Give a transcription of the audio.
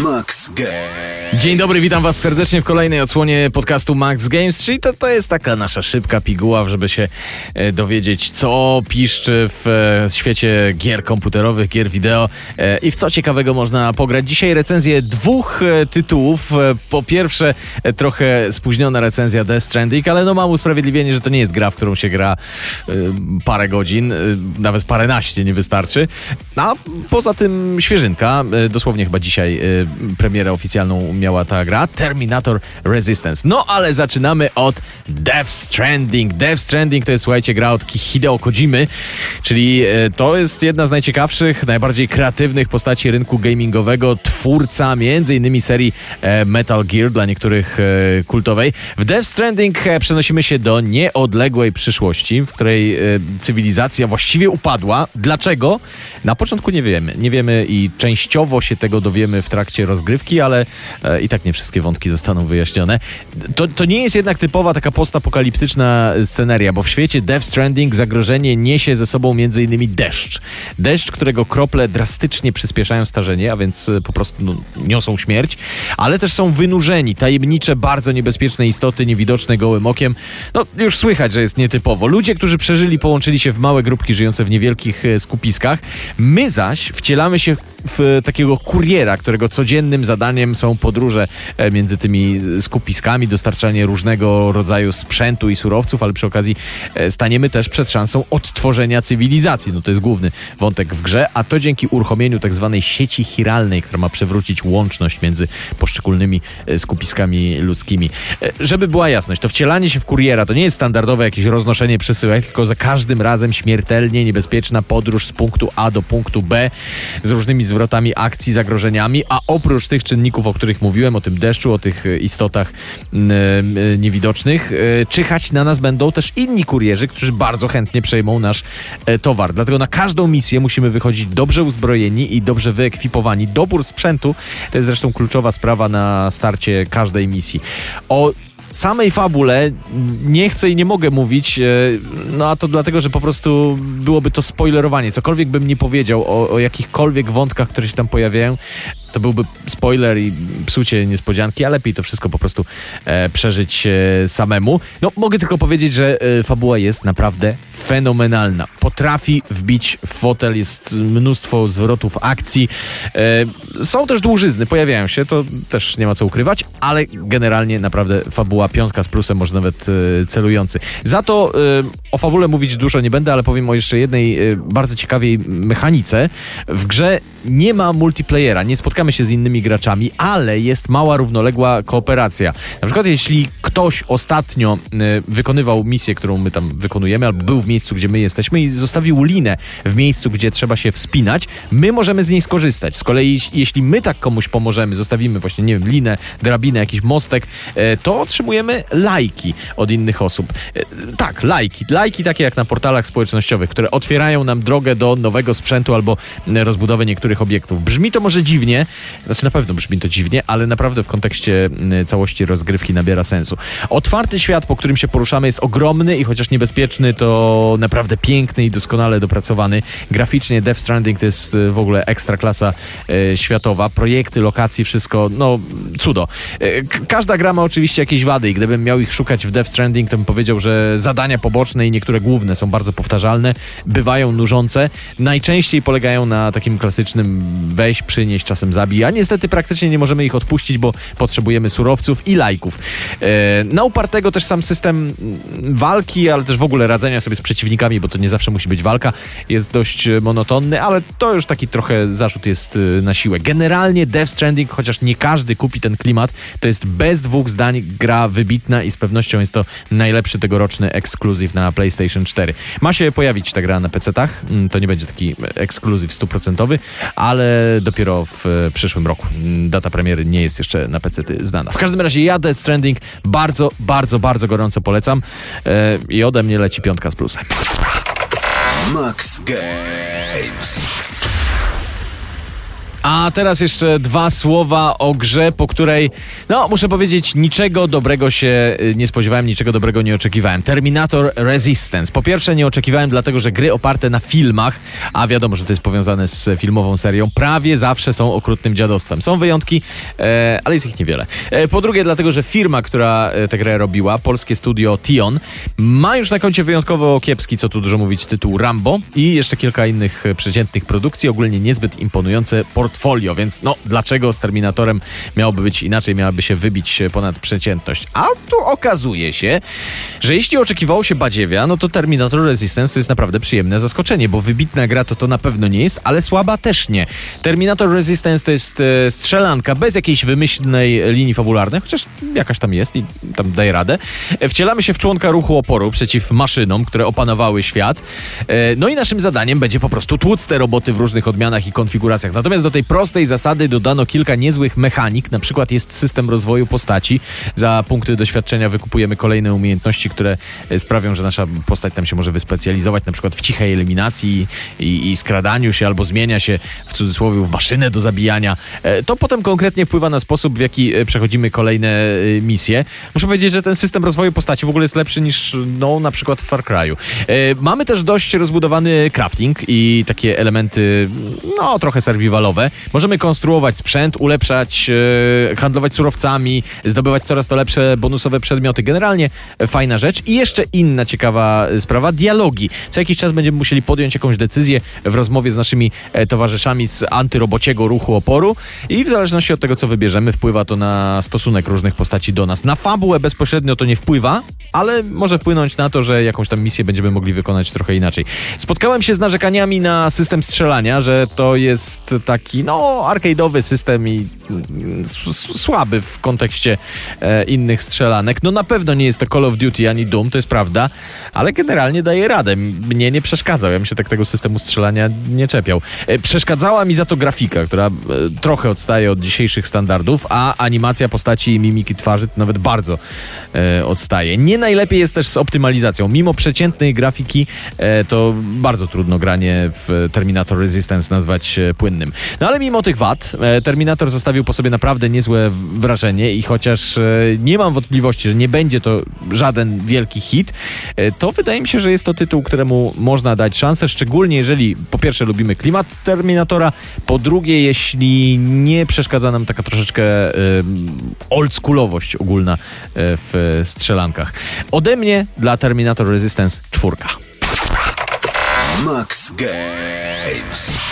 Max Games. Dzień dobry, witam was serdecznie w kolejnej odsłonie podcastu Max Games, czyli to, to jest taka nasza szybka piguła, żeby się e, dowiedzieć, co piszczy w e, świecie gier komputerowych, gier wideo e, i w co ciekawego można pograć. Dzisiaj recenzję dwóch e, tytułów. E, po pierwsze, e, trochę spóźniona recenzja Death Stranding, ale no mam usprawiedliwienie, że to nie jest gra, w którą się gra parę godzin, e, nawet paręnaście nie wystarczy. A poza tym świeżynka, dosłownie chyba dzisiaj premierę oficjalną miała ta gra, Terminator Resistance. No ale zaczynamy od Death Stranding. Death Stranding to jest, słuchajcie, gra od Hideo Kojimy, czyli e, to jest jedna z najciekawszych, najbardziej kreatywnych postaci rynku gamingowego, twórca innymi serii e, Metal Gear, dla niektórych e, kultowej. W Death Stranding przenosimy się do nieodległej przyszłości, w której cywilizacja właściwie upadła. Dlaczego? Na początku nie wiemy. Nie wiemy i częściowo się tego dowiemy w trakcie rozgrywki, ale i tak nie wszystkie wątki zostaną wyjaśnione. To, to nie jest jednak typowa taka postapokaliptyczna sceneria, bo w świecie Death Stranding zagrożenie niesie ze sobą innymi deszcz. Deszcz, którego krople drastycznie przyspieszają starzenie, a więc e, po prostu no, niosą śmierć, ale też są wynurzeni, tajemnicze, bardzo niebezpieczne istoty, niewidoczne gołym okiem. No, już słychać, że jest nietypowo. Ludzie, którzy przeżyli, połączyli się w małe grupki żyjące w niewielkich e, skupiskach. My zaś wcielamy się w takiego kuriera, którego codziennym zadaniem są podróże e, między tymi skupiskami, dostarczanie różnego rodzaju sprzętu i surowców, ale przy okazji e, staniemy też przed szansą odtworzenia cywilizacji. No to jest główny wątek w grze, a to dzięki uruchomieniu tak zwanej sieci chiralnej, która ma przywrócić łączność między poszczególnymi e, skupiskami ludzkimi. Żeby była jasność, to wcielanie się w kuriera to nie jest standardowe jakieś roznoszenie przesyłek, tylko za każdym razem śmiertelnie niebezpieczna podróż z punktu A do punktu B z różnymi zwrotami akcji, zagrożeniami, a oprócz tych czynników, o których mówiłem, o tym deszczu, o tych e, istotach e, niewidocznych, e, czyhać na nas będą też inni kurierzy, którzy bardzo chętnie przejmą nasz towar. Dlatego na każdą misję musimy wychodzić dobrze uzbrojeni i dobrze wyekwipowani. Dobór sprzętu to jest zresztą kluczowa sprawa na starcie każdej misji. O samej fabule nie chcę i nie mogę mówić, e, no a to dlatego, że po prostu byłoby to spoilerowanie. Cokolwiek bym nie powiedział o, o jakichkolwiek wątkach, które się tam pojawiają, to byłby spoiler i psucie niespodzianki, a lepiej to wszystko po prostu e, przeżyć e, samemu. No, mogę tylko powiedzieć, że e, fabuła jest naprawdę fenomenalna. Potrafi wbić w fotel, jest mnóstwo zwrotów akcji. E, są też dłużyzny, pojawiają się, to też nie ma co ukrywać, ale generalnie naprawdę fabuła piątka z plusem, może nawet e, celujący. Za to e, o fabule mówić dużo nie będę, ale powiem o jeszcze jednej e, bardzo ciekawej mechanice. W grze nie ma multiplayera, nie spotkamy się z innymi graczami, ale jest mała, równoległa kooperacja. Na przykład jeśli ktoś ostatnio wykonywał misję, którą my tam wykonujemy, albo był w miejscu, gdzie my jesteśmy i zostawił linę w miejscu, gdzie trzeba się wspinać, my możemy z niej skorzystać. Z kolei jeśli my tak komuś pomożemy, zostawimy właśnie, nie wiem, linę, drabinę, jakiś mostek, e, to otrzymujemy lajki od innych osób. E, Tak, lajki. Lajki takie jak na portalach społecznościowych, które otwierają nam drogę do nowego sprzętu albo rozbudowy niektórych obiektów. Brzmi to może dziwnie, znaczy na pewno brzmi to dziwnie, ale naprawdę w kontekście całości rozgrywki nabiera sensu. Otwarty świat, po którym się poruszamy jest ogromny i chociaż niebezpieczny, to naprawdę piękny i doskonale dopracowany. Graficznie Death Stranding to jest e, w ogóle ekstra klasa światowa. Projekty, lokacje, wszystko, no cudo. E, każda gra ma oczywiście jakieś wady i gdybym miał ich szukać w Death Stranding, to bym powiedział, że zadania poboczne i niektóre główne są bardzo powtarzalne, bywają nużące. Najczęściej polegają na takim klasycznym weź, przynieś, czasem zabij, a niestety praktycznie nie możemy ich odpuścić, bo potrzebujemy surowców i lajków. E, na upartego też sam system walki, ale też w ogóle radzenia sobie z przeciwnikami, bo to nie zawsze musi być walka, jest dość monotonny, ale to już taki trochę zarzut jest e, na siłę. Generalnie Death Stranding, chociaż nie każdy kupi ten klimat, to jest bez dwóch zdań gra wybitna i z pewnością jest to najlepszy tegoroczny ekskluzyw na PlayStation 4. Ma się pojawić ta gra na PC-tach, Mm, to nie będzie taki ekskluzyw stuprocentowy, ale dopiero w e, przyszłym roku. Mm, Data premiery nie jest jeszcze na PC znana. W każdym razie ja Death Stranding bardzo, bardzo, bardzo gorąco polecam e, i ode mnie leci piątka z plusem. Max Games. A teraz jeszcze dwa słowa o grze, po której, no muszę powiedzieć, niczego dobrego się y, nie spodziewałem, niczego dobrego nie oczekiwałem. Terminator Resistance. Po pierwsze nie oczekiwałem dlatego, że gry oparte na filmach, a wiadomo, że to jest powiązane z filmową serią, prawie zawsze są okrutnym dziadostwem. Są wyjątki, e, ale jest ich niewiele. E, po drugie dlatego, że firma, która e, tę grę robiła, polskie studio Tion, ma już na koncie wyjątkowo kiepski, co tu dużo mówić, tytuł Rambo i jeszcze kilka innych e, przeciętnych produkcji, ogólnie niezbyt imponujące więc no dlaczego z Terminatorem miałoby być inaczej, miałaby się wybić ponad przeciętność. A tu okazuje się, że jeśli oczekiwało się badziewia, no to Terminator Resistance to jest naprawdę przyjemne zaskoczenie, bo wybitna gra to to na pewno nie jest, ale słaba też nie. Terminator Resistance to jest e, strzelanka bez jakiejś wymyślnej linii fabularnej, chociaż jakaś tam jest i tam daje radę. E, Wcielamy się w członka ruchu oporu przeciw maszynom, które opanowały świat. E, No i naszym zadaniem będzie po prostu tłuc te roboty w różnych odmianach i konfiguracjach. Natomiast do tej prostej zasady dodano kilka niezłych mechanik. Na przykład jest system rozwoju postaci. Za punkty doświadczenia wykupujemy kolejne umiejętności, które e, sprawią, że nasza postać tam się może wyspecjalizować, na przykład w cichej eliminacji i, i skradaniu się, albo zmienia się w cudzysłowie w maszynę do zabijania. E, To potem konkretnie wpływa na sposób, w jaki e, przechodzimy kolejne misje. Muszę powiedzieć, że ten system rozwoju postaci w ogóle jest lepszy niż no, na przykład w Far Cry'u. Mamy też dość rozbudowany crafting i takie elementy, no trochę survivalowe. Możemy konstruować sprzęt, ulepszać, e, handlować surowcami, zdobywać coraz to lepsze bonusowe przedmioty. Generalnie fajna rzecz. I jeszcze inna ciekawa e, sprawa, dialogi. Co jakiś czas będziemy musieli podjąć jakąś decyzję w rozmowie z naszymi e, towarzyszami z antyrobociego ruchu oporu i w zależności od tego, co wybierzemy, wpływa to na stosunek różnych postaci do nas. Na fabułę bezpośrednio to nie wpływa, ale może wpłynąć na to, że jakąś tam misję będziemy mogli wykonać trochę inaczej. Spotkałem się z narzekaniami na system strzelania, że to jest taki, no, arcade'owy system i mm, słaby w kontekście e, innych strzelanek. No na pewno nie jest to Call of Duty ani Doom, to jest prawda, ale generalnie daje radę. Mnie nie przeszkadzał, ja bym się tak tego systemu strzelania nie czepiał. E, przeszkadzała mi za to grafika, która e, trochę odstaje od dzisiejszych standardów, a animacja postaci i mimiki twarzy nawet bardzo e, odstaje. Nie najlepiej jest też z optymalizacją. Mimo przeciętnej grafiki e, to bardzo trudno granie w Terminator Resistance nazwać e, płynnym. No ale mimo tych wad, e, Terminator zostawił po sobie naprawdę niezłe wrażenie i chociaż e, nie mam wątpliwości, że nie będzie to żaden wielki hit, e, to wydaje mi się, że jest to tytuł, któremu można dać szansę, szczególnie jeżeli po pierwsze lubimy klimat Terminatora, po drugie jeśli nie przeszkadza nam taka troszeczkę oldschoolowość ogólna w strzelankach. Ode mnie dla Terminator Resistance czwórka. Max Games.